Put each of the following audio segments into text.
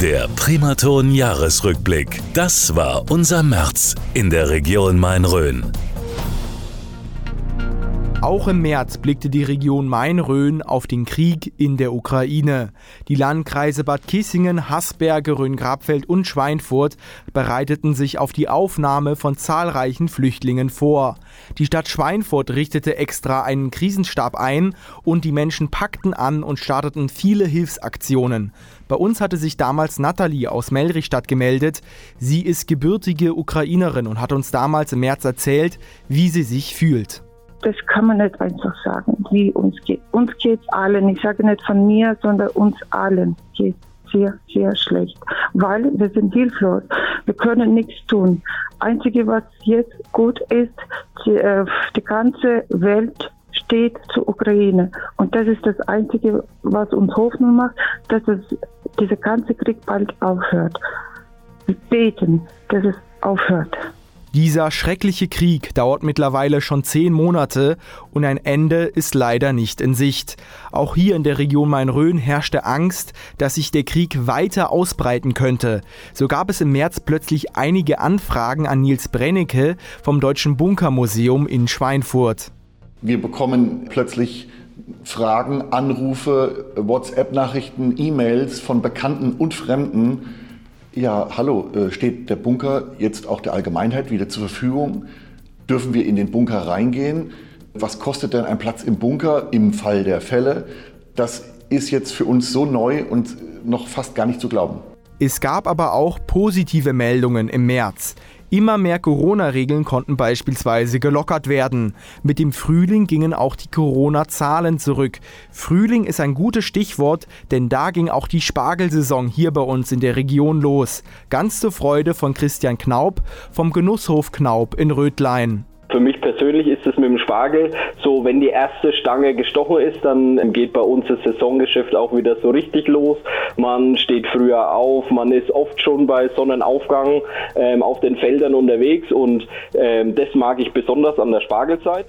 Der Primaton Jahresrückblick. Das war unser März in der Region Main-Rhön. Auch im März blickte die Region Main-Rhön auf den Krieg in der Ukraine. Die Landkreise Bad Kissingen, Haßberge, Rhön-Grabfeld und Schweinfurt bereiteten sich auf die Aufnahme von zahlreichen Flüchtlingen vor. Die Stadt Schweinfurt richtete extra einen Krisenstab ein und die Menschen packten an und starteten viele Hilfsaktionen. Bei uns hatte sich damals Nathalie aus Melrichstadt gemeldet. Sie ist gebürtige Ukrainerin und hat uns damals im März erzählt, wie sie sich fühlt das kann man nicht einfach sagen, wie uns geht. Uns geht allen, ich sage nicht von mir, sondern uns allen geht sehr, sehr schlecht, weil wir sind hilflos. Wir können nichts tun. Einzige, was jetzt gut ist, die, äh, die ganze Welt steht zur Ukraine. Und das ist das Einzige, was uns Hoffnung macht, dass es, dieser ganze Krieg bald aufhört. Wir beten, dass es aufhört. Dieser schreckliche Krieg dauert mittlerweile schon zehn Monate und ein Ende ist leider nicht in Sicht. Auch hier in der Region Main-Rhön herrschte Angst, dass sich der Krieg weiter ausbreiten könnte. So gab es im März plötzlich einige Anfragen an Nils Brennecke vom Deutschen Bunkermuseum in Schweinfurt. Wir bekommen plötzlich Fragen, Anrufe, WhatsApp-Nachrichten, E-Mails von Bekannten und Fremden, ja, hallo, äh, steht der Bunker jetzt auch der Allgemeinheit wieder zur Verfügung? Dürfen wir in den Bunker reingehen? Was kostet denn ein Platz im Bunker im Fall der Fälle? Das ist jetzt für uns so neu und noch fast gar nicht zu glauben. Es gab aber auch positive Meldungen im März. Immer mehr Corona-Regeln konnten beispielsweise gelockert werden. Mit dem Frühling gingen auch die Corona-Zahlen zurück. Frühling ist ein gutes Stichwort, denn da ging auch die Spargelsaison hier bei uns in der Region los. Ganz zur Freude von Christian Knaub vom Genusshof Knaub in Rötlein. Für mich persönlich ist es mit dem Spargel so, wenn die erste Stange gestochen ist, dann geht bei uns das Saisongeschäft auch wieder so richtig los. Man steht früher auf, man ist oft schon bei Sonnenaufgang ähm, auf den Feldern unterwegs und ähm, das mag ich besonders an der Spargelzeit.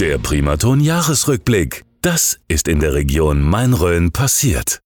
Der Primaton Jahresrückblick. Das ist in der Region Main-Rhön passiert.